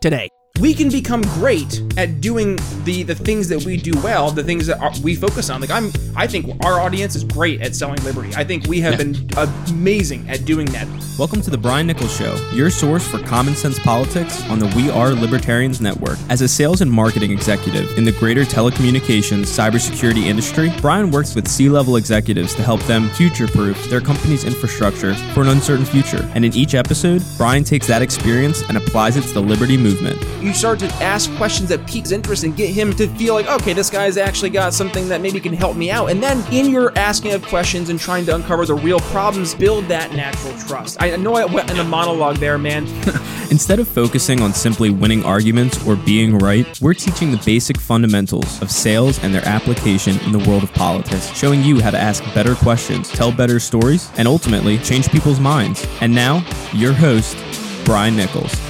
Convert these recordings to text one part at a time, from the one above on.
today we can become great at doing the the things that we do well, the things that are, we focus on. Like I'm, I think our audience is great at selling liberty. I think we have yeah. been amazing at doing that. Welcome to the Brian Nichols Show, your source for common sense politics on the We Are Libertarians Network. As a sales and marketing executive in the greater telecommunications cybersecurity industry, Brian works with C-level executives to help them future-proof their company's infrastructure for an uncertain future. And in each episode, Brian takes that experience and applies it to the liberty movement you start to ask questions that pique his interest and get him to feel like, okay, this guy's actually got something that maybe can help me out. And then in your asking of questions and trying to uncover the real problems, build that natural trust. I know I went in a monologue there, man. Instead of focusing on simply winning arguments or being right, we're teaching the basic fundamentals of sales and their application in the world of politics, showing you how to ask better questions, tell better stories, and ultimately change people's minds. And now, your host, Brian Nichols.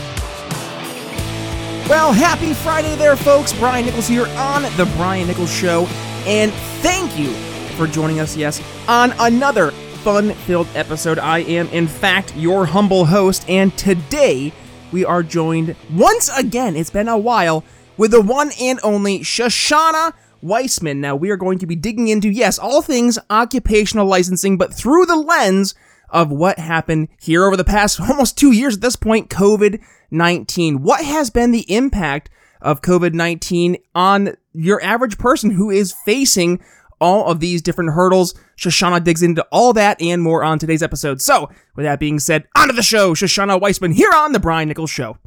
Well, happy Friday there, folks. Brian Nichols here on The Brian Nichols Show. And thank you for joining us, yes, on another fun filled episode. I am, in fact, your humble host. And today we are joined once again, it's been a while, with the one and only Shoshana Weissmann. Now, we are going to be digging into, yes, all things occupational licensing, but through the lens of what happened here over the past almost two years at this point COVID 19. What has been the impact of COVID 19 on your average person who is facing all of these different hurdles? Shoshana digs into all that and more on today's episode. So, with that being said, onto the show. Shoshana Weissmann here on The Brian Nichols Show.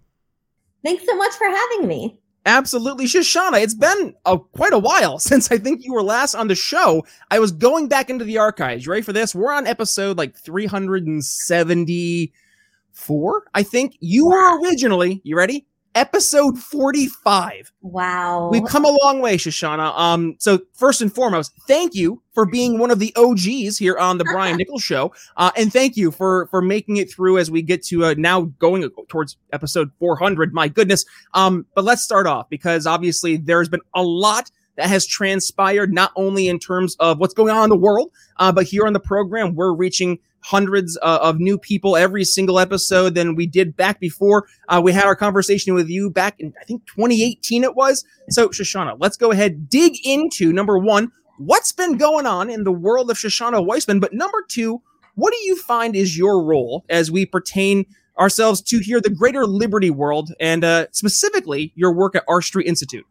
Thanks so much for having me. Absolutely, Shoshana. It's been a, quite a while since I think you were last on the show. I was going back into the archives. You ready for this? We're on episode like 374, I think. You were originally, you ready? Episode 45. Wow. We've come a long way, Shoshana. Um, so first and foremost, thank you for being one of the OGs here on the Brian Nichols show. Uh, and thank you for for making it through as we get to uh, now going towards episode 400. My goodness. Um, but let's start off because obviously there's been a lot that has transpired, not only in terms of what's going on in the world, uh, but here on the program, we're reaching hundreds uh, of new people every single episode than we did back before uh, we had our conversation with you back in I think 2018 it was. So Shoshana, let's go ahead dig into number one, what's been going on in the world of Shoshana Weissmann, but number two, what do you find is your role as we pertain ourselves to here the greater liberty world and uh, specifically your work at R Street Institute?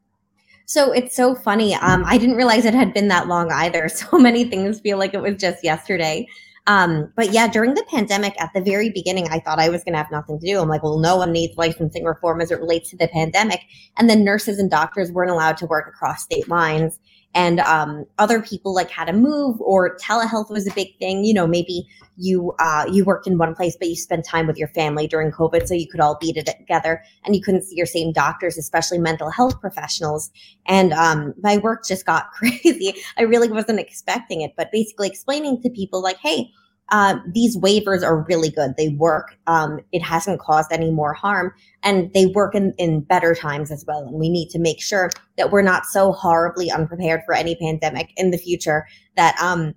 So it's so funny. Um, I didn't realize it had been that long either. So many things feel like it was just yesterday. Um, but yeah, during the pandemic, at the very beginning, I thought I was going to have nothing to do. I'm like, well, no one needs licensing reform as it relates to the pandemic. And then nurses and doctors weren't allowed to work across state lines and um, other people like had to move or telehealth was a big thing you know maybe you uh, you worked in one place but you spent time with your family during covid so you could all be together and you couldn't see your same doctors especially mental health professionals. And um, my work just got crazy. I really wasn't expecting it but basically explaining to people like hey uh, these waivers are really good. They work. Um, it hasn't caused any more harm, and they work in, in better times as well. And we need to make sure that we're not so horribly unprepared for any pandemic in the future that um,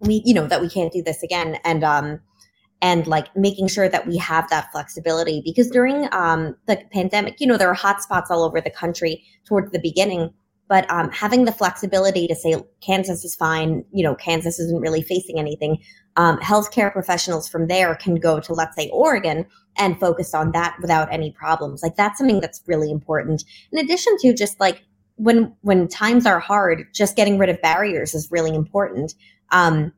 we, you know, that we can't do this again. And um, and like making sure that we have that flexibility because during um, the pandemic, you know, there were hotspots all over the country towards the beginning but um, having the flexibility to say Kansas is fine, you know, Kansas isn't really facing anything. Um, healthcare professionals from there can go to, let's say, Oregon and focus on that without any problems. Like that's something that's really important. In addition to just like when when times are hard, just getting rid of barriers is really important. Um,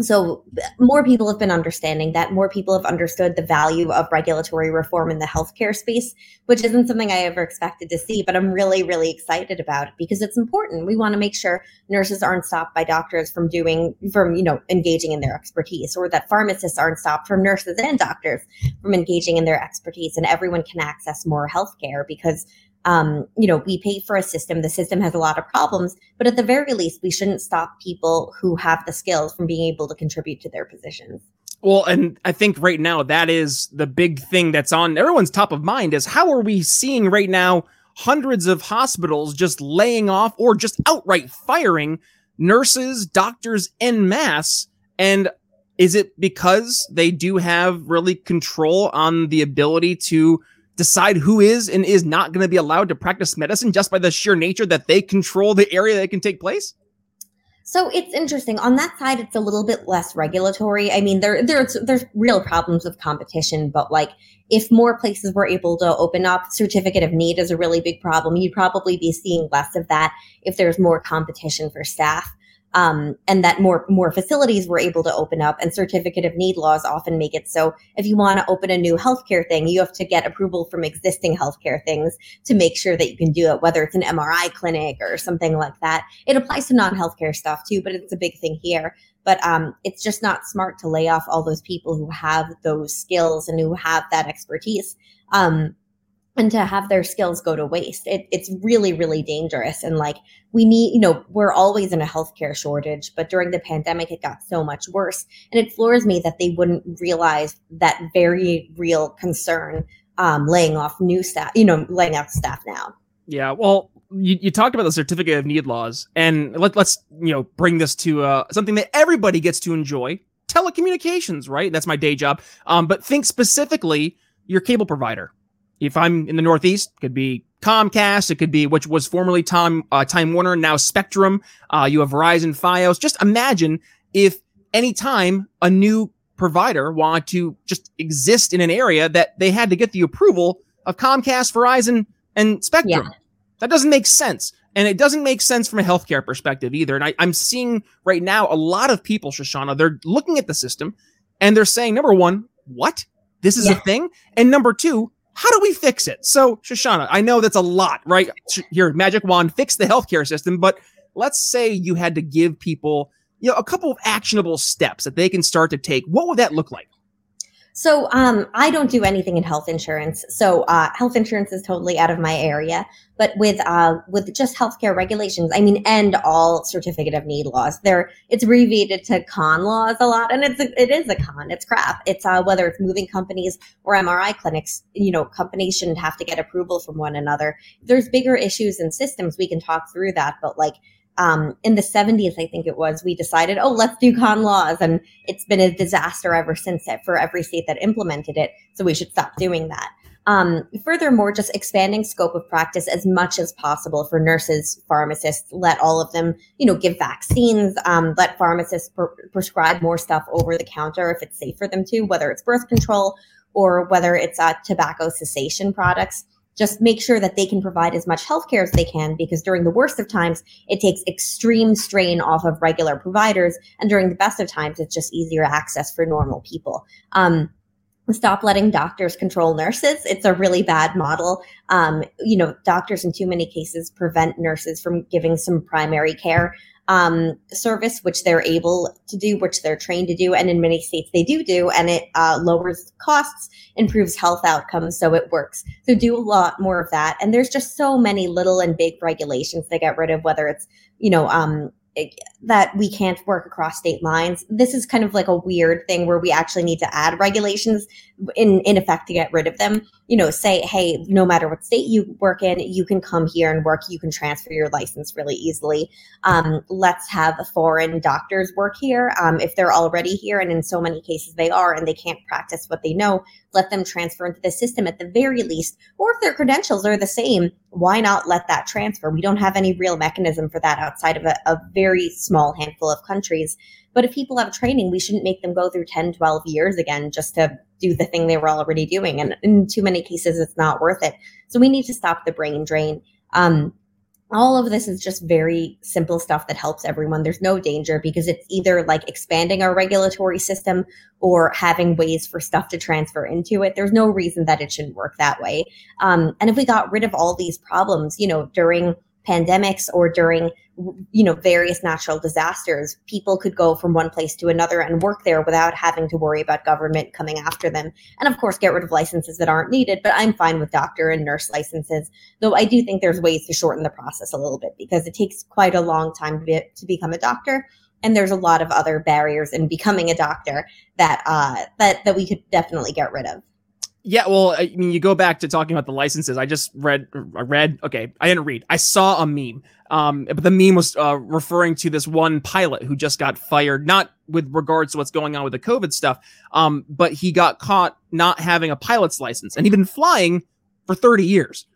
so more people have been understanding that more people have understood the value of regulatory reform in the healthcare space which isn't something i ever expected to see but i'm really really excited about it because it's important. We want to make sure nurses aren't stopped by doctors from doing from you know engaging in their expertise or that pharmacists aren't stopped from nurses and doctors from engaging in their expertise and everyone can access more healthcare because um, you know, we pay for a system. The system has a lot of problems, but at the very least, we shouldn't stop people who have the skills from being able to contribute to their positions. Well, and I think right now that is the big thing that's on everyone's top of mind is how are we seeing right now hundreds of hospitals just laying off or just outright firing nurses, doctors en masse? And is it because they do have really control on the ability to decide who is and is not going to be allowed to practice medicine just by the sheer nature that they control the area that can take place? So it's interesting. On that side, it's a little bit less regulatory. I mean, there there's there's real problems with competition, but like if more places were able to open up, certificate of need is a really big problem. You'd probably be seeing less of that if there's more competition for staff um, and that more more facilities were able to open up. And certificate of need laws often make it so if you want to open a new healthcare thing, you have to get approval from existing healthcare things to make sure that you can do it, whether it's an MRI clinic or something like that. It applies to non-healthcare stuff too, but it's a big thing here. But um, it's just not smart to lay off all those people who have those skills and who have that expertise. Um, and to have their skills go to waste. It, it's really, really dangerous. And like, we need, you know, we're always in a healthcare shortage, but during the pandemic, it got so much worse. And it floors me that they wouldn't realize that very real concern um, laying off new staff, you know, laying off staff now. Yeah. Well, you, you talked about the certificate of need laws, and let, let's, you know, bring this to uh, something that everybody gets to enjoy telecommunications, right? That's my day job. Um, but think specifically your cable provider if I'm in the Northeast, it could be Comcast, it could be which was formerly Time uh, Time Warner, now Spectrum. Uh, you have Verizon, FiOS. Just imagine if anytime a new provider wanted to just exist in an area that they had to get the approval of Comcast, Verizon, and Spectrum. Yeah. That doesn't make sense. And it doesn't make sense from a healthcare perspective either. And I, am seeing right now a lot of people, Shoshana, they're looking at the system and they're saying, number one, what? This is yeah. a thing. And number two, how do we fix it? So, Shoshana, I know that's a lot, right? Your magic wand, fix the healthcare system, but let's say you had to give people, you know, a couple of actionable steps that they can start to take. What would that look like? So um, I don't do anything in health insurance. So uh, health insurance is totally out of my area. But with uh, with just healthcare regulations, I mean, and all certificate of need laws, there it's abbreviated to con laws a lot, and it's a, it is a con. It's crap. It's uh, whether it's moving companies or MRI clinics. You know, companies shouldn't have to get approval from one another. there's bigger issues in systems. We can talk through that, but like um, in the 70s, I think it was, we decided, oh, let's do con laws. And it's been a disaster ever since it for every state that implemented it. So we should stop doing that. Um, furthermore, just expanding scope of practice as much as possible for nurses, pharmacists, let all of them, you know, give vaccines, um, let pharmacists prescribe more stuff over the counter if it's safe for them to, whether it's birth control or whether it's uh, tobacco cessation products just make sure that they can provide as much healthcare as they can because during the worst of times it takes extreme strain off of regular providers and during the best of times it's just easier access for normal people. Um, stop letting doctors control nurses it's a really bad model um, you know doctors in too many cases prevent nurses from giving some primary care um, service, which they're able to do, which they're trained to do. And in many states, they do do, and it uh, lowers costs, improves health outcomes. So it works. So do a lot more of that. And there's just so many little and big regulations to get rid of, whether it's, you know, um, that we can't work across state lines. This is kind of like a weird thing where we actually need to add regulations in, in effect to get rid of them. You know, say, hey, no matter what state you work in, you can come here and work. You can transfer your license really easily. Um, let's have foreign doctors work here um, if they're already here, and in so many cases they are, and they can't practice what they know. Let them transfer into the system at the very least, or if their credentials are the same, why not let that transfer? We don't have any real mechanism for that outside of a, a very small handful of countries. But if people have training, we shouldn't make them go through 10, 12 years again just to do the thing they were already doing. And in too many cases, it's not worth it. So we need to stop the brain drain. Um, all of this is just very simple stuff that helps everyone. There's no danger because it's either like expanding our regulatory system or having ways for stuff to transfer into it. There's no reason that it shouldn't work that way. Um, and if we got rid of all these problems, you know, during pandemics or during you know various natural disasters people could go from one place to another and work there without having to worry about government coming after them. And of course get rid of licenses that aren't needed but i'm fine with doctor and nurse licenses though i do think there's ways to shorten the process a little bit because it takes quite a long time to, be, to become a doctor. And there's a lot of other barriers in becoming a doctor that uh, that that we could definitely get rid of yeah, well, I mean, you go back to talking about the licenses. I just read, I read. Okay, I didn't read. I saw a meme. Um, but the meme was uh, referring to this one pilot who just got fired, not with regards to what's going on with the COVID stuff, um, but he got caught not having a pilot's license, and he'd been flying for 30 years.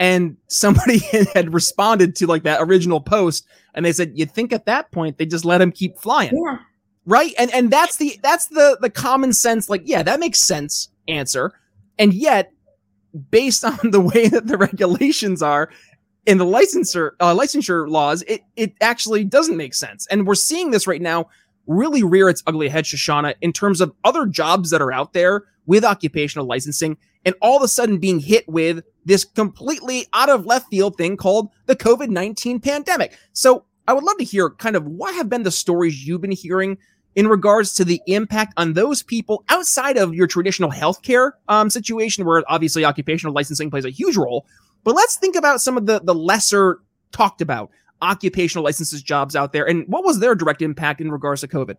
And somebody had responded to like that original post, and they said, "You'd think at that point they just let him keep flying." Yeah. Right, and and that's the that's the the common sense, like yeah, that makes sense answer and yet, based on the way that the regulations are in the licensure uh, licensure laws, it it actually doesn't make sense. And we're seeing this right now really rear its ugly head, Shoshana, in terms of other jobs that are out there with occupational licensing, and all of a sudden being hit with this completely out of left field thing called the COVID 19 pandemic. So I would love to hear kind of what have been the stories you've been hearing in regards to the impact on those people outside of your traditional healthcare um, situation, where obviously occupational licensing plays a huge role. But let's think about some of the the lesser talked about occupational licenses jobs out there, and what was their direct impact in regards to COVID?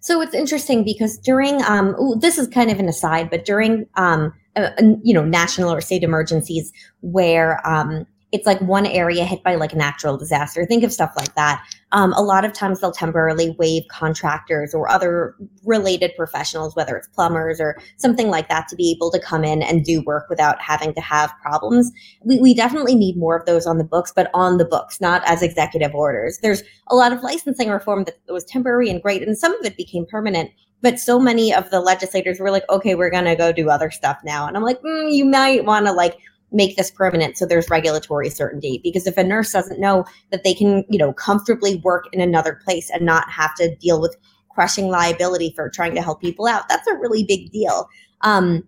So it's interesting because during um, ooh, this is kind of an aside, but during um, uh, you know national or state emergencies where um, it's like one area hit by like a natural disaster. Think of stuff like that. Um, a lot of times they'll temporarily waive contractors or other related professionals, whether it's plumbers or something like that, to be able to come in and do work without having to have problems. We, we definitely need more of those on the books, but on the books, not as executive orders. There's a lot of licensing reform that was temporary and great, and some of it became permanent. But so many of the legislators were like, okay, we're going to go do other stuff now. And I'm like, mm, you might want to like make this permanent so there's regulatory certainty. Because if a nurse doesn't know that they can you know comfortably work in another place and not have to deal with crushing liability for trying to help people out that's a really big deal. Um,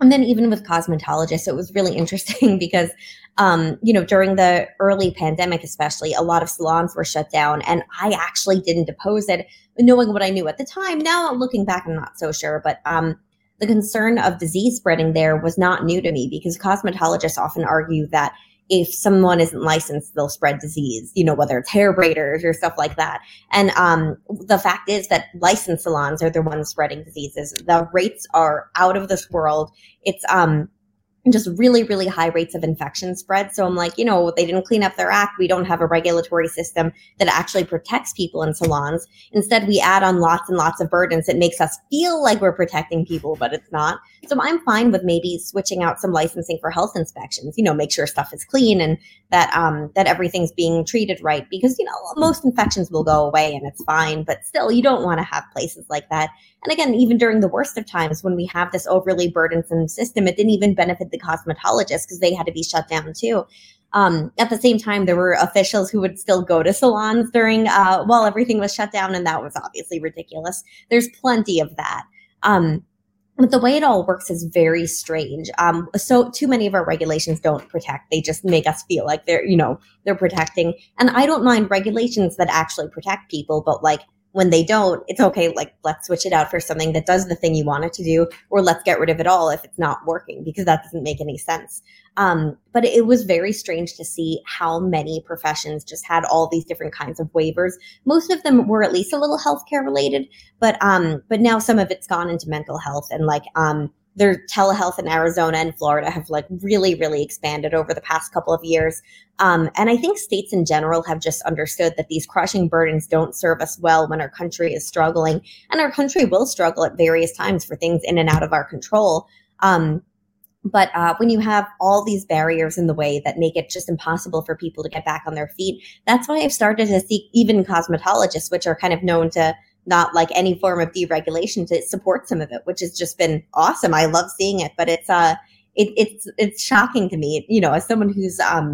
and then even with cosmetologists it was really interesting because um, you know during the early pandemic especially a lot of salons were shut down and i actually didn't oppose it knowing what i knew at the time. Now looking back i'm not so sure but um, the concern of disease spreading there was not new to me because cosmetologists often argue that if someone isn't licensed, they'll spread disease, you know, whether it's hair braiders or stuff like that. And um, the fact is that licensed salons are the ones spreading diseases. The rates are out of this world. It's um, just really, really high rates of infection spread. So I'm like, you know, they didn't clean up their act. We don't have a regulatory system that actually protects people in salons. Instead, we add on lots and lots of burdens It makes us feel like we're protecting people, but it's not. So I'm fine with maybe switching out some licensing for health inspections, you know, make sure stuff is clean and that um that everything's being treated right because you know most infections will go away and it's fine, but still you don't want to have places like that. And again, even during the worst of times when we have this overly burdensome system, it didn't even benefit the cosmetologists because they had to be shut down too. Um, at the same time, there were officials who would still go to salons during uh, while everything was shut down, and that was obviously ridiculous. There's plenty of that. Um, but the way it all works is very strange. Um, so too many of our regulations don't protect; they just make us feel like they're, you know, they're protecting. And I don't mind regulations that actually protect people, but like when they don't, it's okay. Like, let's switch it out for something that does the thing you want it to do, or let's get rid of it all if it's not working, because that doesn't make any sense. Um, but it was very strange to see how many professions just had all these different kinds of waivers. Most of them were at least a little healthcare related, but um, but now some of it's gone into mental health and like um, their telehealth in Arizona and Florida have like really, really expanded over the past couple of years. Um, and I think states in general have just understood that these crushing burdens don't serve us well when our country is struggling. And our country will struggle at various times for things in and out of our control. Um, but uh, when you have all these barriers in the way that make it just impossible for people to get back on their feet, that's why I've started to seek even cosmetologists, which are kind of known to not like any form of deregulation, to support some of it, which has just been awesome. I love seeing it, but it's uh, it, it's it's shocking to me, you know, as someone who's um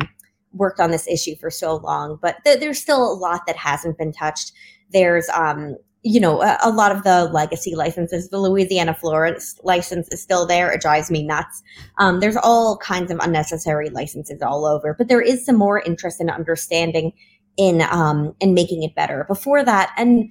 worked on this issue for so long. But th- there's still a lot that hasn't been touched. There's um you know, a, a, lot of the legacy licenses, the Louisiana florist license is still there. It drives me nuts. Um, there's all kinds of unnecessary licenses all over, but there is some more interest in understanding in um, in making it better. Before that, and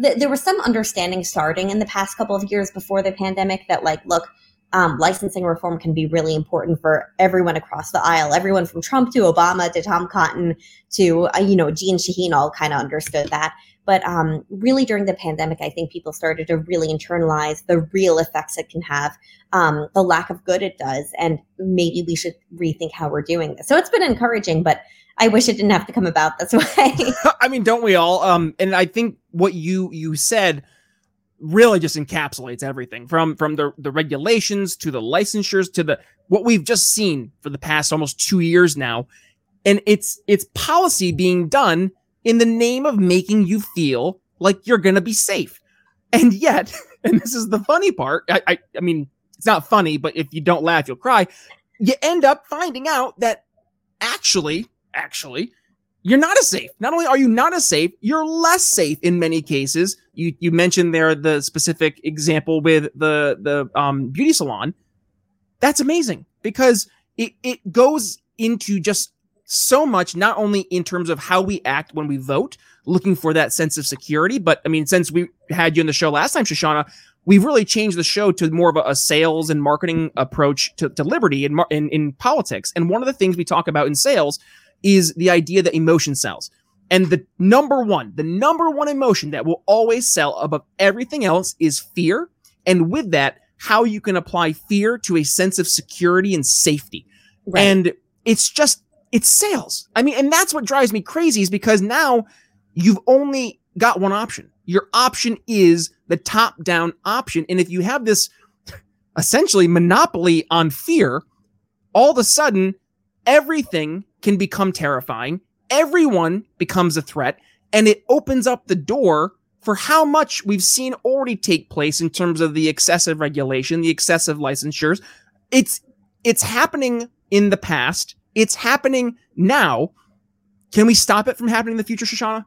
th- there was some understanding starting in the past couple of years before the pandemic that, like, look, um, licensing reform can be really important for everyone across the aisle. Everyone from Trump to Obama to Tom Cotton to uh, you know Jeanne Shaheen all kind of understood that. But um, really, during the pandemic, I think people started to really internalize the real effects it can have, um, the lack of good it does, and maybe we should rethink how we're doing this. So it's been encouraging, but I wish it didn't have to come about this way. I mean, don't we all? Um, and I think what you you said really just encapsulates everything from from the the regulations to the licensures to the what we've just seen for the past almost two years now, and it's it's policy being done in the name of making you feel like you're to be safe. And yet, and this is the funny part, I, I, I mean, it's not funny, but if you don't laugh, you'll cry. You end up finding out that actually, actually, you're not as safe. Not only are you not as safe, you're less safe in many cases. You you mentioned there the specific example with the the um, beauty salon. That's amazing because it it goes into just so much, not only in terms of how we act when we vote, looking for that sense of security, but I mean, since we had you in the show last time, Shoshana, we've really changed the show to more of a, a sales and marketing approach to, to liberty in, in, in politics. And one of the things we talk about in sales is the idea that emotion sells. And the number one, the number one emotion that will always sell above everything else is fear. And with that, how you can apply fear to a sense of security and safety. Right. And it's just it's sales. I mean, and that's what drives me crazy is because now you've only got one option. Your option is the top down option. And if you have this essentially monopoly on fear, all of a sudden everything can become terrifying. Everyone becomes a threat and it opens up the door for how much we've seen already take place in terms of the excessive regulation, the excessive licensures. It's, it's happening in the past it's happening now. Can we stop it from happening in the future, Shoshana?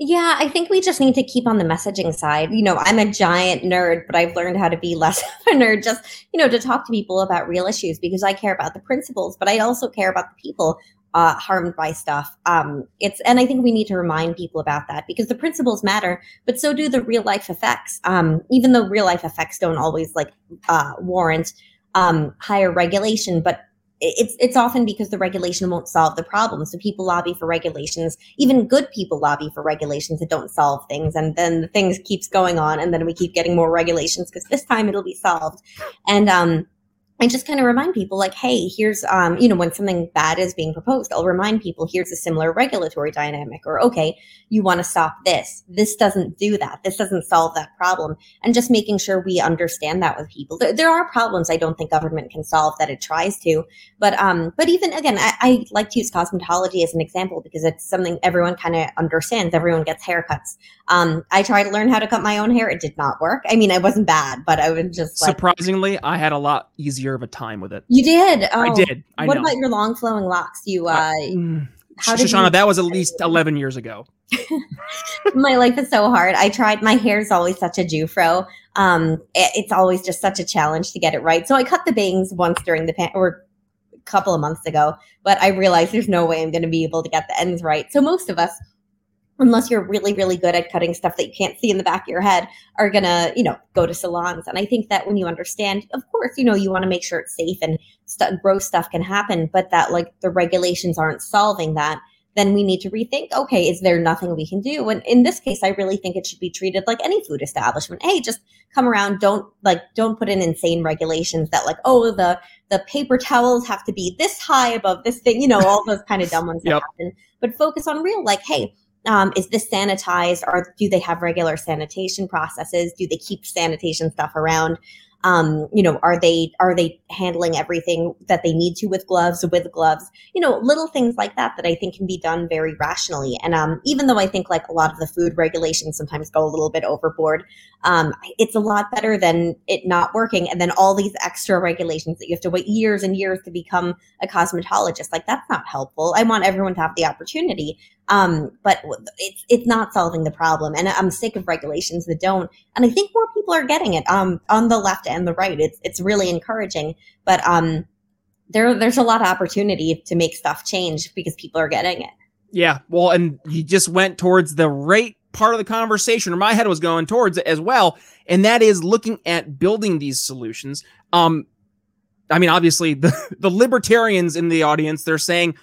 Yeah, I think we just need to keep on the messaging side. You know, I'm a giant nerd, but I've learned how to be less of a nerd just, you know, to talk to people about real issues because I care about the principles, but I also care about the people uh, harmed by stuff. Um, it's and I think we need to remind people about that because the principles matter, but so do the real life effects. Um, even though real life effects don't always like uh, warrant um, higher regulation, but it's it's often because the regulation won't solve the problem. So people lobby for regulations. Even good people lobby for regulations that don't solve things, and then the things keeps going on, and then we keep getting more regulations because this time it'll be solved. And um, and just kind of remind people like hey here's um you know when something bad is being proposed i'll remind people here's a similar regulatory dynamic or okay you want to stop this. This doesn't do that. This doesn't solve that problem and just making sure we understand that with people. There, there are problems i don't think government can solve that it tries to but um but even again i, I like to use cosmetology as an example because it's something everyone kind of understands. Everyone gets haircuts. Um i tried to learn how to cut my own hair. It did not work. I mean i wasn't bad but i was just like, surprisingly i had a lot easier easier of a time with it. You did. Oh, I did. I what know. about your long flowing locks? You uh, uh how did Shoshana, you- that was at least eleven years ago. my life is so hard. I tried. My hair is always such a Jewfro. Um, it, it's always just such a challenge to get it right. So I cut the bangs once during the pan or a couple of months ago, but I realized there's no way I'm going to be able to get the ends right. So most of us unless you're really really good at cutting stuff that you can't see in the back of your head are gonna you know go to salons. And i think that when you understand of course you know you want to make sure it's safe and st- gross stuff can happen but that like the regulations aren't solving that then we need to rethink okay is there nothing we can do? And in this case i really think it should be treated like any food establishment. Hey just come around don't like don't put in insane regulations that like oh the the paper towels have to be this high above this thing you know all those kind of dumb ones that yep. happen. But focus on real like hey um, is this sanitized or do they have regular sanitation processes? Do they keep sanitation stuff around? Um, you know, are they are they handling everything that they need to with gloves with gloves? You know, little things like that that I think can be done very rationally. And um, even though I think like a lot of the food regulations sometimes go a little bit overboard, um, it's a lot better than it not working and then all these extra regulations that you have to wait years and years to become a cosmetologist. Like that's not helpful. I want everyone to have the opportunity. Um, but it's it's not solving the problem, and I'm sick of regulations that don't. And I think more people are getting it. Um, on the left and the right, it's it's really encouraging. But um, there there's a lot of opportunity to make stuff change because people are getting it. Yeah, well, and you just went towards the right part of the conversation, or my head was going towards it as well, and that is looking at building these solutions. Um, I mean, obviously, the the libertarians in the audience they're saying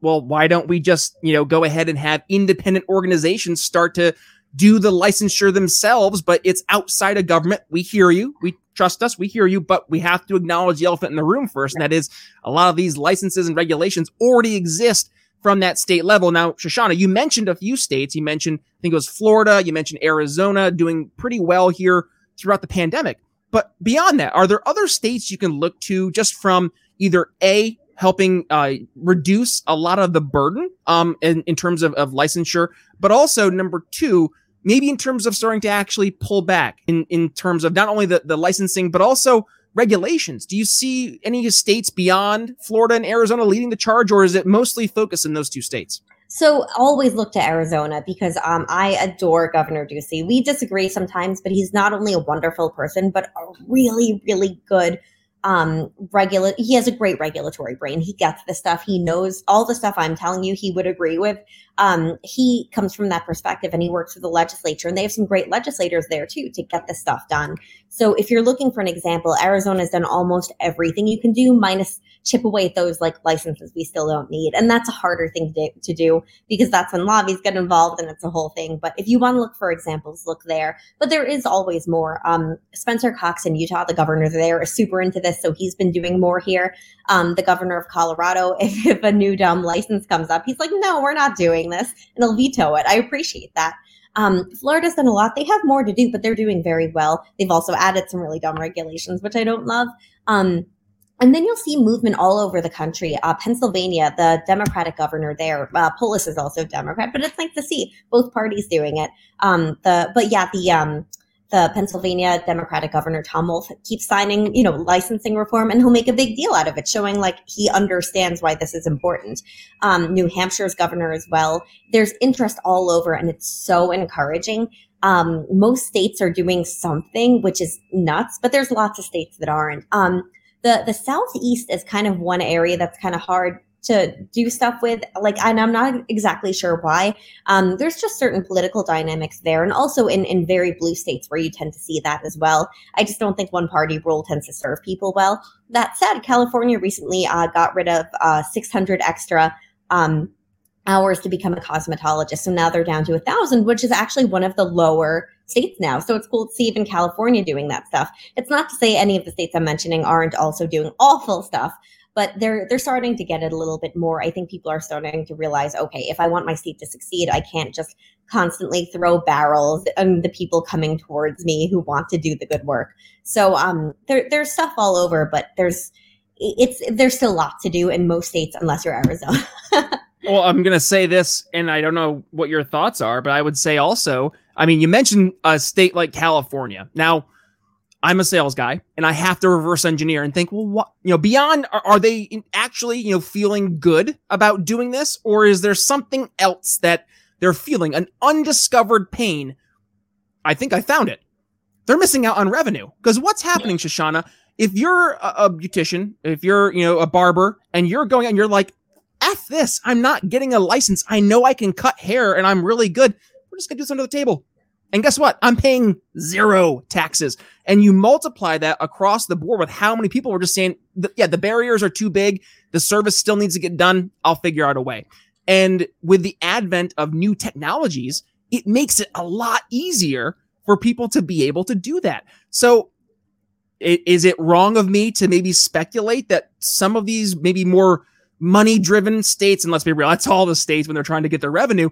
well, why don't we just, you know, go ahead and have independent organizations start to do the licensure themselves, but it's outside of government. We hear you. We trust us. We hear you, but we have to acknowledge the elephant in the room first. And that is a lot of these licenses and regulations already exist from that state level. Now, Shoshana, you mentioned a few states. You mentioned, I think it was Florida. You mentioned Arizona doing pretty well here throughout the pandemic. But beyond that, are there other states you can look to just from either A, helping uh, reduce a lot of the burden um, in, in terms of, of licensure, but also number two, maybe in terms of starting to actually pull back in, in terms of not only the, the licensing, but also regulations. Do you see any states beyond Florida and Arizona leading the charge, or is it mostly focused in those two states? So always look to Arizona because um, I adore Governor Ducey. We disagree sometimes, but he's not only a wonderful person, but a really, really good um regulate he has a great regulatory brain. He gets the stuff. He knows all the stuff i'm telling you he would agree with um he comes from that perspective and he works with the legislature and they have some great legislators there too to get this stuff done so if you're looking for an example arizona's done almost everything you can do minus chip away at those like licenses we still don't need. And that's a harder thing to, to do because that's when lobbies get involved and it's a whole thing. But if you want to look for examples, look there. But there is always more. Um, Spencer Cox in Utah, the governor there, is super into this. So he's been doing more here. Um, the governor of Colorado, if, if a new dumb license comes up, he's like, no, we're not doing this. And he'll veto it. I appreciate that. Um, Florida's done a lot. They have more to do, but they're doing very well. They've also added some really dumb regulations, which I don't love. Um, and then you'll see movement all over the country. Uh, Pennsylvania, the Democratic governor there, uh, Polis is also Democrat, but it's nice to see both parties doing it. Um, the but yeah, the um, the Pennsylvania Democratic governor Tom Wolf keeps signing, you know, licensing reform, and he'll make a big deal out of it, showing like he understands why this is important. Um, New Hampshire's governor as well. There's interest all over, and it's so encouraging. Um, most states are doing something, which is nuts, but there's lots of states that aren't. Um, the the southeast is kind of one area that's kind of hard to do stuff with like and i'm not exactly sure why um, there's just certain political dynamics there and also in, in very blue states where you tend to see that as well i just don't think one party rule tends to serve people well that said california recently uh, got rid of uh, 600 extra um, hours to become a cosmetologist. So now they're down to a thousand, which is actually one of the lower states now. So it's cool to see even California doing that stuff. It's not to say any of the states I'm mentioning aren't also doing awful stuff, but they're they're starting to get it a little bit more. I think people are starting to realize, okay, if I want my state to succeed, I can't just constantly throw barrels and the people coming towards me who want to do the good work. So um there there's stuff all over, but there's it's there's still a lot to do in most states unless you're Arizona. well, I'm to say this, and I don't know what your thoughts are, but I would say also, I mean, you mentioned a state like California. Now, I'm a sales guy, and I have to reverse engineer and think, well, what, you know, beyond, are, are they actually, you know, feeling good about doing this, or is there something else that they're feeling, an undiscovered pain? I think I found it. They're missing out on revenue because what's happening, Shoshana? If you're a, a beautician, if you're, you know, a barber, and you're going and you're like, F this. I'm not getting a license. I know I can cut hair and I'm really good. We're just going to do this under the table. And guess what? I'm paying zero taxes. And you multiply that across the board with how many people were just saying, yeah, the barriers are too big. The service still needs to get done. I'll figure out a way. And with the advent of new technologies, it makes it a lot easier for people to be able to do that. So is it wrong of me to maybe speculate that some of these maybe more money driven states, and let's be real, that's all the states when they're trying to get their revenue.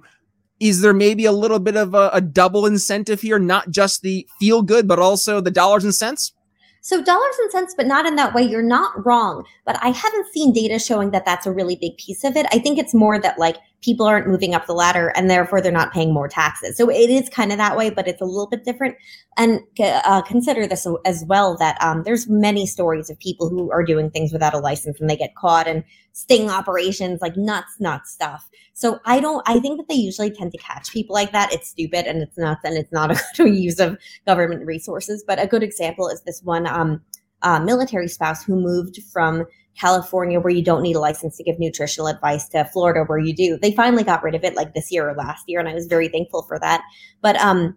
Is there maybe a little bit of a, a double incentive here, not just the feel good, but also the dollars and cents? So dollars and cents, but not in that way. You're not wrong. But I haven't seen data showing that that's a really big piece of it. I think it's more that like people aren't moving up the ladder and therefore they're not paying more taxes. So it is kind of that way, but it's a little bit different. And uh, consider this as well that um, there's many stories of people who are doing things without a license and they get caught and sting operations, like nuts, nuts stuff. So I don't, I think that they usually tend to catch people like that. It's stupid and it's nuts and it's not a good use of government resources. But a good example is this one um, uh, military spouse who moved from California where you don't need a license to give nutritional advice to Florida where you do. They finally got rid of it like this year or last year, and I was very thankful for that. But um,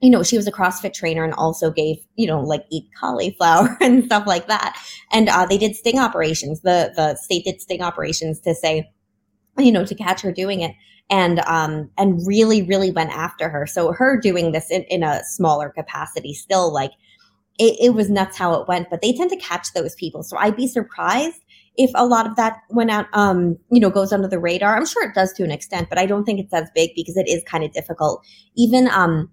you know, she was a CrossFit trainer and also gave, you know, like eat cauliflower and stuff like that. And uh, they did sting operations. The the state did sting operations to say, you know, to catch her doing it and um and really really went after her so her doing this in, in a smaller capacity still like it, it was nuts how it went, but they tend to catch those people. So I'd be surprised if a lot of that went out, um, you know, goes under the radar. I'm sure it does to an extent, but I don't think it's as big because it is kind of difficult. Even um,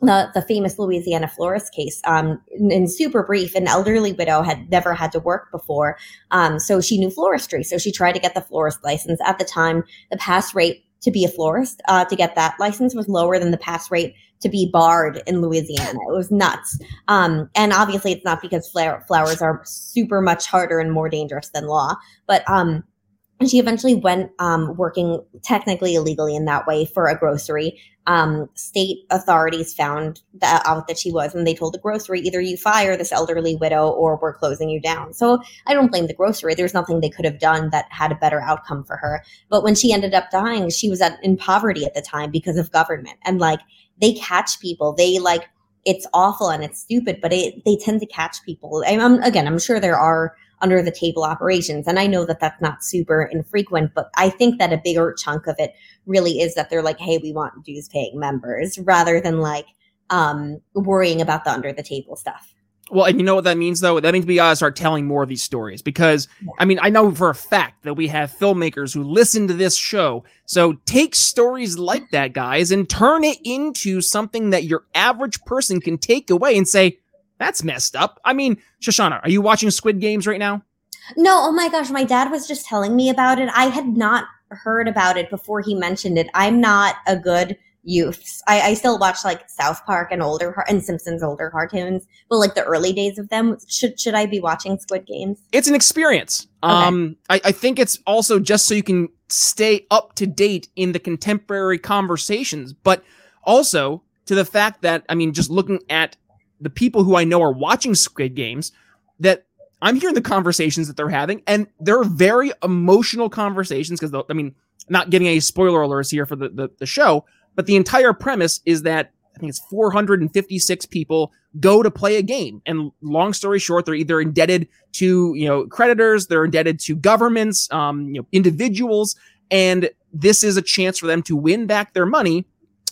the the famous Louisiana florist case, um, in, in, super brief, an elderly widow had never had to work before, um, so she knew floristry. So she tried to get the florist license. At the time, the pass rate to be a florist uh, to get that license was lower than the pass rate to be barred in Louisiana. It was nuts. Um, and obviously, it's not because flower- flowers are super much harder and more dangerous than law, but um, she eventually went um, working technically illegally in that way for a grocery. Um, state authorities found that out that she was, and they told the grocery either you fire this elderly widow or we're closing you down. So I don't blame the grocery. There's nothing they could have done that had a better outcome for her. But when she ended up dying, she was at, in poverty at the time because of government, and like they catch people. They like it's awful and it's stupid, but it, they tend to catch people. I'm, again, I'm sure there are under the table operations. And I know that that's not super infrequent, but I think that a bigger chunk of it really is that they're like, hey, we want dues paying members rather than like um, worrying about the under the table stuff. Well, and you know what that means, though? That means we gotta start telling more of these stories because. I mean, I know for a fact that we have filmmakers who listen to this show. So take stories like that, guys, and turn it into something that your average person can take away and say, that's messed up. I mean, Shoshana, are you watching Squid Games right now? No, oh my gosh, my dad was just telling me about it. I had not heard about it before he mentioned it. I'm not a good youth. I, I still watch like South Park and older and Simpsons older cartoons, but like the early days of them. Should should I be watching Squid Games? It's an experience. Okay. Um, I, I think it's also just so you can stay up to date in the contemporary conversations, but also to the fact that I mean, just looking at the people who I know are watching Squid Games that I'm hearing the conversations that they're having, and they're very emotional conversations because I mean, not getting any spoiler alerts here for the, the, the show, but the entire premise is that I think it's 456 people go to play a game, and long story short, they're either indebted to you know creditors, they're indebted to governments, um, you know individuals, and this is a chance for them to win back their money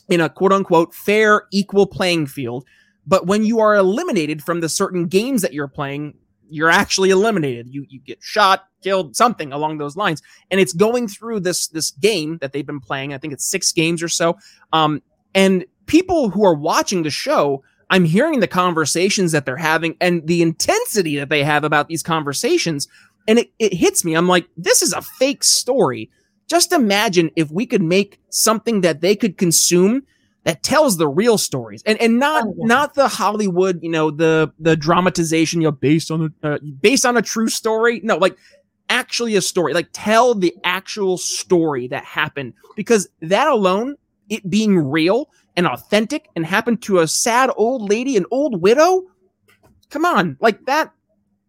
in a quote unquote fair, equal playing field but when you are eliminated from the certain games that you're playing, you're actually eliminated. You you get shot, killed, something along those lines. And it's going through this this game that they've been playing. I think it's six games or so. Um, and people who are watching the show, I'm hearing the conversations that they're having and the intensity that they have about these conversations. And it, it hits me. I'm like, this is a fake story. Just imagine if we could make something that they could consume that tells the real stories and and not oh, yeah. not the Hollywood, you know, the the dramatization, you know, based on a uh, based on a true story. No, like actually a story. Like tell the actual story that happened because that alone, it being real and authentic and happened to a sad old lady, an old widow. Come on, like that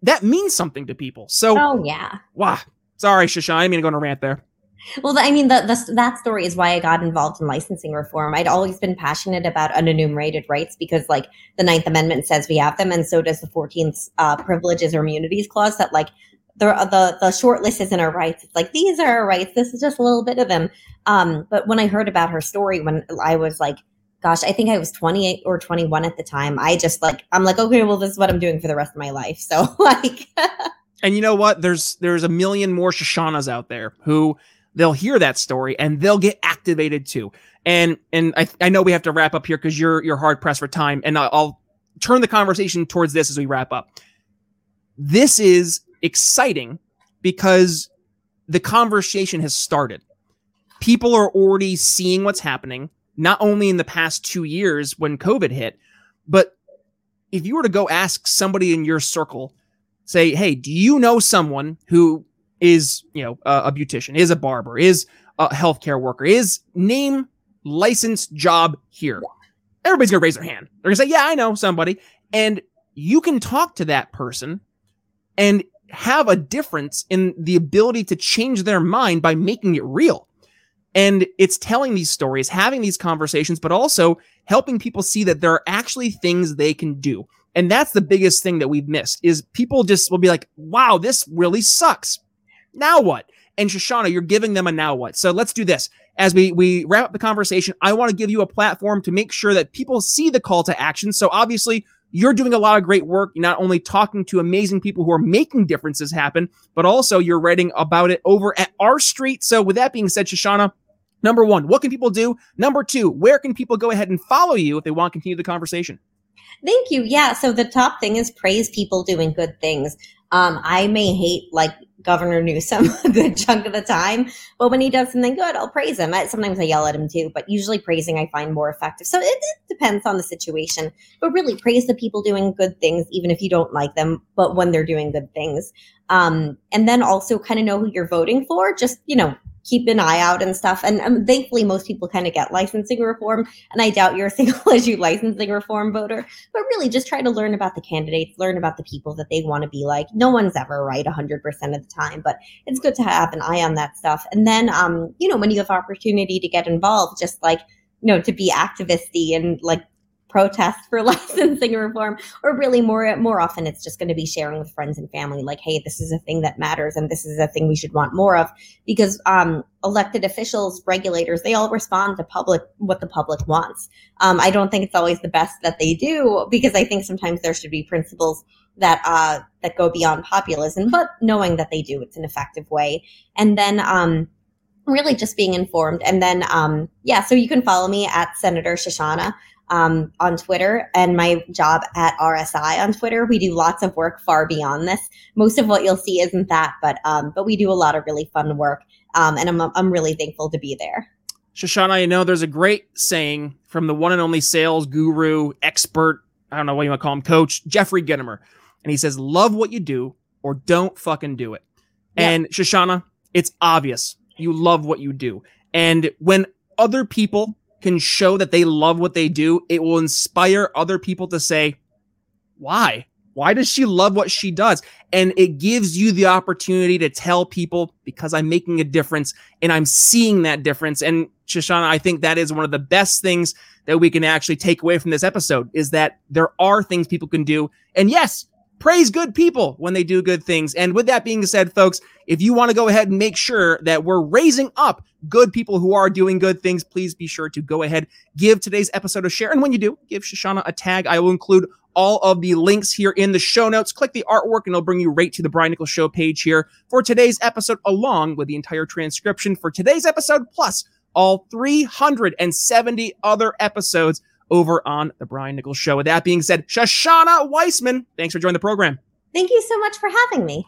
that means something to people. So, oh yeah. Wow. Sorry, Shasha. I mean, going to go on a rant there. Well, I mean, the, the, that story is why I got involved in licensing reform. I'd always been passionate about unenumerated rights because, like, the Ninth Amendment says we have them, and so does the Fourteenth uh, Privileges or Immunities Clause. That like the the the short list isn't our rights. It's like these are our rights. This is just a little bit of them. Um, but when I heard about her story, when I was like, gosh, I think I was 28 or 21 at the time. I just like I'm like, okay, well, this is what I'm doing for the rest of my life. So like. and you know what? There's there's a million more Shoshanas out there who they'll hear that story and they'll get activated too. And and I, I know we have to wrap up here because you're you're hard pressed for time, and I'll, I'll turn the conversation towards this as we wrap up. this is exciting because the conversation has started. People are already seeing what's happening, not only in the past two years when COVID hit, but if you were to go ask somebody in your circle, say, hey, do you know someone who is, you know, a, beautician, is a barber, is a healthcare worker, is name license job here? Everybody's gonna raise their hand. They're gonna say, yeah, I know somebody. And you can talk to that person and have a difference in the ability to change their mind by making it real. And it's telling these stories, having these conversations, but also helping people see that there are actually things they can do. And that's the biggest thing that we've missed is people just will be like, wow, this really sucks. Now what? And Shoshana, you're giving them a now what. So let's do this. As we, we wrap up the conversation, I want to give you a platform to make sure that people see the call to action. So obviously you're doing a lot of great work. Not only talking to amazing people who are making differences happen, but also you're writing about it over at R Street. So with that being said, Shoshana, number one, what can people do? Number two, where can people go ahead and follow you if they want to continue the conversation? Thank you. Yeah. So the top thing is praise people doing good things. Um, I may hate like Governor Newsom a good chunk of the time, but when he does something good, I'll praise him. Sometimes I yell at him too, but usually praising I find more effective. So it, it depends on the situation, but really praise the people doing good things, even if you don't like them, but when they're doing good things. Um, and then also kind of know who you're voting for. Just, you know, keep an eye out and stuff. And um, thankfully, most people kind of get licensing reform. And I doubt you're a single issue licensing reform voter. But really, just try to learn about the candidates, learn about the people that they want to be like. No one's ever right 100% of the time, but it's good to have an eye on that stuff. And then, um, you know, when you have opportunity to get involved, just like, you know, to be activisty and like protest for licensing reform or really more more often it's just going to be sharing with friends and family like hey this is a thing that matters and this is a thing we should want more of because um, elected officials regulators they all respond to public what the public wants um, i don't think it's always the best that they do because i think sometimes there should be principles that uh, that go beyond populism but knowing that they do it's an effective way and then um, really just being informed. And then, um, yeah, so you can follow me at Senator Shoshana um, on Twitter and my job at RSI on Twitter. We do lots of work far beyond this. Most of what you'll see isn't that, but um, but we do a lot of really fun work, um, and I'm I'm really thankful to be there. Shoshana, I know there's a great saying from the one and only sales guru, expert, I don't know what you want to call him, coach, Jeffrey Gitomer. And he says, Love what you do or don't fucking do it. Yep. And Shoshana, it's obvious you love what you do. And when other people can show that they love what they do, it will inspire other people to say, why? Why does she love what she does? And it gives you the opportunity to tell people because I'm making a difference and I'm seeing that difference. And Shoshana, I think that is one of the best things that we can actually take away from this episode is that there are things people can do. And yes, praise good people when they do good things. And with that being said, folks, if you want to go ahead and make sure that we're raising up good people who are doing good things, please be sure to go ahead, give today's episode a share. And when you do, give Shoshana a tag. I will include all of the links here in the show notes. Click the artwork and it'll bring you right to the Brian Nichols Show page here for today's episode, along with the entire transcription for today's episode, plus all 370 other episodes over on the Brian Nichols Show. With that being said, Shoshana Weissmann, thanks for joining the program. Thank you so much for having me.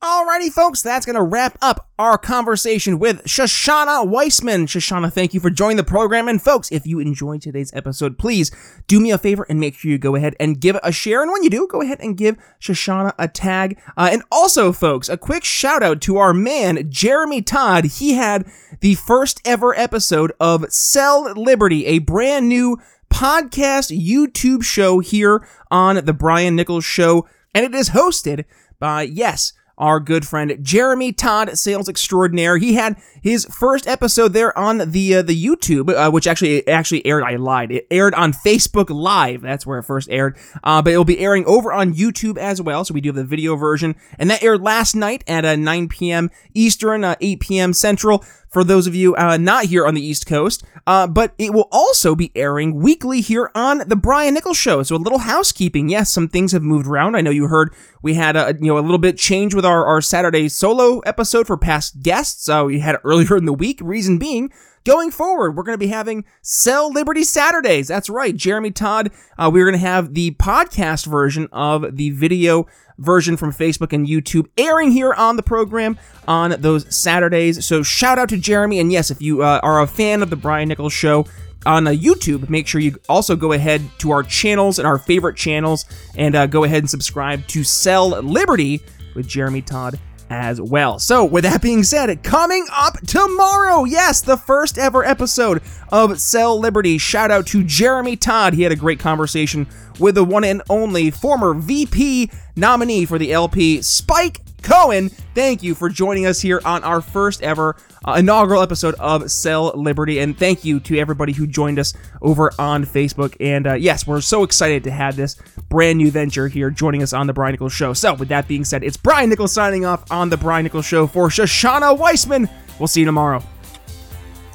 Alrighty, folks, that's going to wrap up our conversation with Shoshana Weissmann. Shoshana, thank you for joining the program. And folks, if you enjoyed today's episode, please do me a favor and make sure you go ahead and give it a share. And when you do, go ahead and give Shoshana a tag. Uh, and also, folks, a quick shout out to our man, Jeremy Todd. He had the first ever episode of Sell Liberty, a brand new podcast YouTube show here on the Brian Nichols Show. And it is hosted by, yes, our good friend Jeremy Todd, sales extraordinaire. He had his first episode there on the uh, the YouTube, uh, which actually actually aired. I lied. It aired on Facebook Live. That's where it first aired. Uh, but it will be airing over on YouTube as well. So we do have the video version, and that aired last night at uh, 9 p.m. Eastern, uh, 8 p.m. Central for those of you uh, not here on the East Coast. Uh, but it will also be airing weekly here on the Brian Nichols Show. So a little housekeeping. Yes, some things have moved around. I know you heard we had a you know a little bit change with our, our Saturday solo episode for past guests. Uh, we had it earlier in the week. Reason being going forward, we're going to be having Sell Liberty Saturdays. That's right. Jeremy Todd, uh, we're going to have the podcast version of the video version from Facebook and YouTube airing here on the program on those Saturdays. So shout out to Jeremy. And yes, if you uh, are a fan of the Brian Nichols Show, on uh, YouTube, make sure you also go ahead to our channels and our favorite channels and uh, go ahead and subscribe to Sell Liberty with Jeremy Todd as well. So, with that being said, coming up tomorrow, yes, the first ever episode of Sell Liberty. Shout out to Jeremy Todd. He had a great conversation with the one and only former VP nominee for the LP, Spike Cohen. Thank you for joining us here on our first ever uh, inaugural episode of Sell Liberty. And thank you to everybody who joined us over on Facebook. And uh, yes, we're so excited to have this brand new venture here joining us on The Brian Nichols Show. So, with that being said, it's Brian Nichols signing off on The Brian Nichols Show for Shoshana Weissmann. We'll see you tomorrow.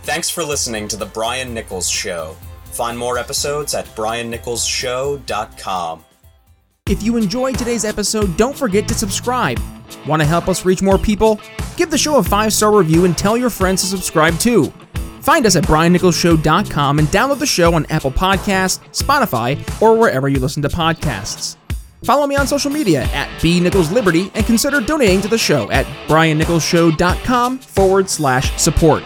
Thanks for listening to The Brian Nichols Show. Find more episodes at briannicholsshow.com. If you enjoyed today's episode, don't forget to subscribe. Want to help us reach more people? Give the show a five star review and tell your friends to subscribe too. Find us at briannicholsshow.com and download the show on Apple Podcasts, Spotify, or wherever you listen to podcasts. Follow me on social media at B Nichols Liberty and consider donating to the show at briannicholsshow.com forward slash support.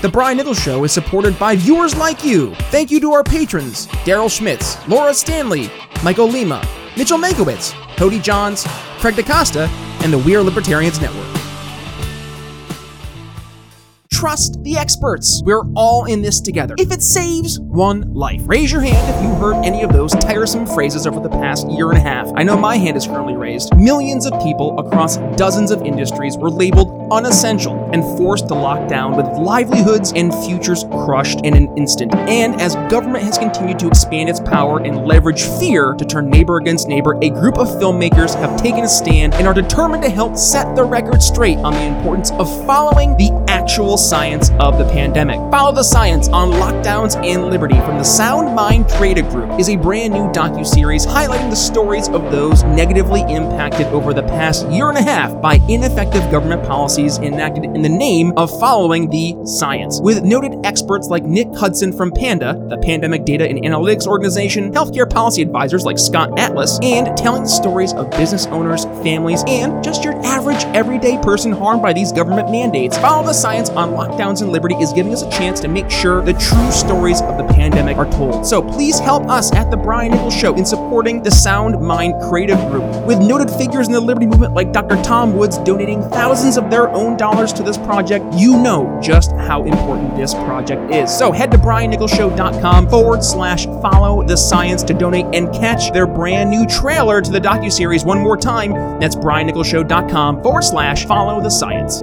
The Brian Nichols Show is supported by viewers like you. Thank you to our patrons Daryl Schmitz, Laura Stanley, Michael Lima, Mitchell Makowitz, Cody Johns, Craig DaCosta, and the We Are Libertarians Network. Trust the experts. We're all in this together. If it saves one life, raise your hand if you heard any of those tiresome phrases over the past year and a half. I know my hand is currently raised. Millions of people across dozens of industries were labeled unessential and forced to lock down with livelihoods and futures crushed in an instant. And as government has continued to expand its power and leverage fear to turn neighbor against neighbor, a group of filmmakers have taken a stand and are determined to help set the record straight on the importance of following the actual science of the pandemic. Follow the science on lockdowns and liberty from the Sound Mind Creative Group is a brand new docu-series highlighting the stories of those negatively impacted over the past year and a half by ineffective government policies enacted in the name of following the science. With noted experts like Nick Hudson from Panda, the Pandemic Data and Analytics Organization, healthcare policy advisors like Scott Atlas, and telling stories of business owners, families, and just your average everyday person harmed by these government mandates. Follow the science on lockdowns and liberty is giving us a chance to make sure the true stories of the pandemic are told. So please help us at The Brian Nichols Show in supporting the Sound Mind Creative Group. With noted figures in the liberty movement like Dr. Tom Woods donating thousands of their own dollars to this project, you know just how important this project is. So head to briannicholsshow.com forward slash follow the science to donate and catch their brand new trailer to the docuseries one more time. That's briannicholsshow.com forward slash follow the science.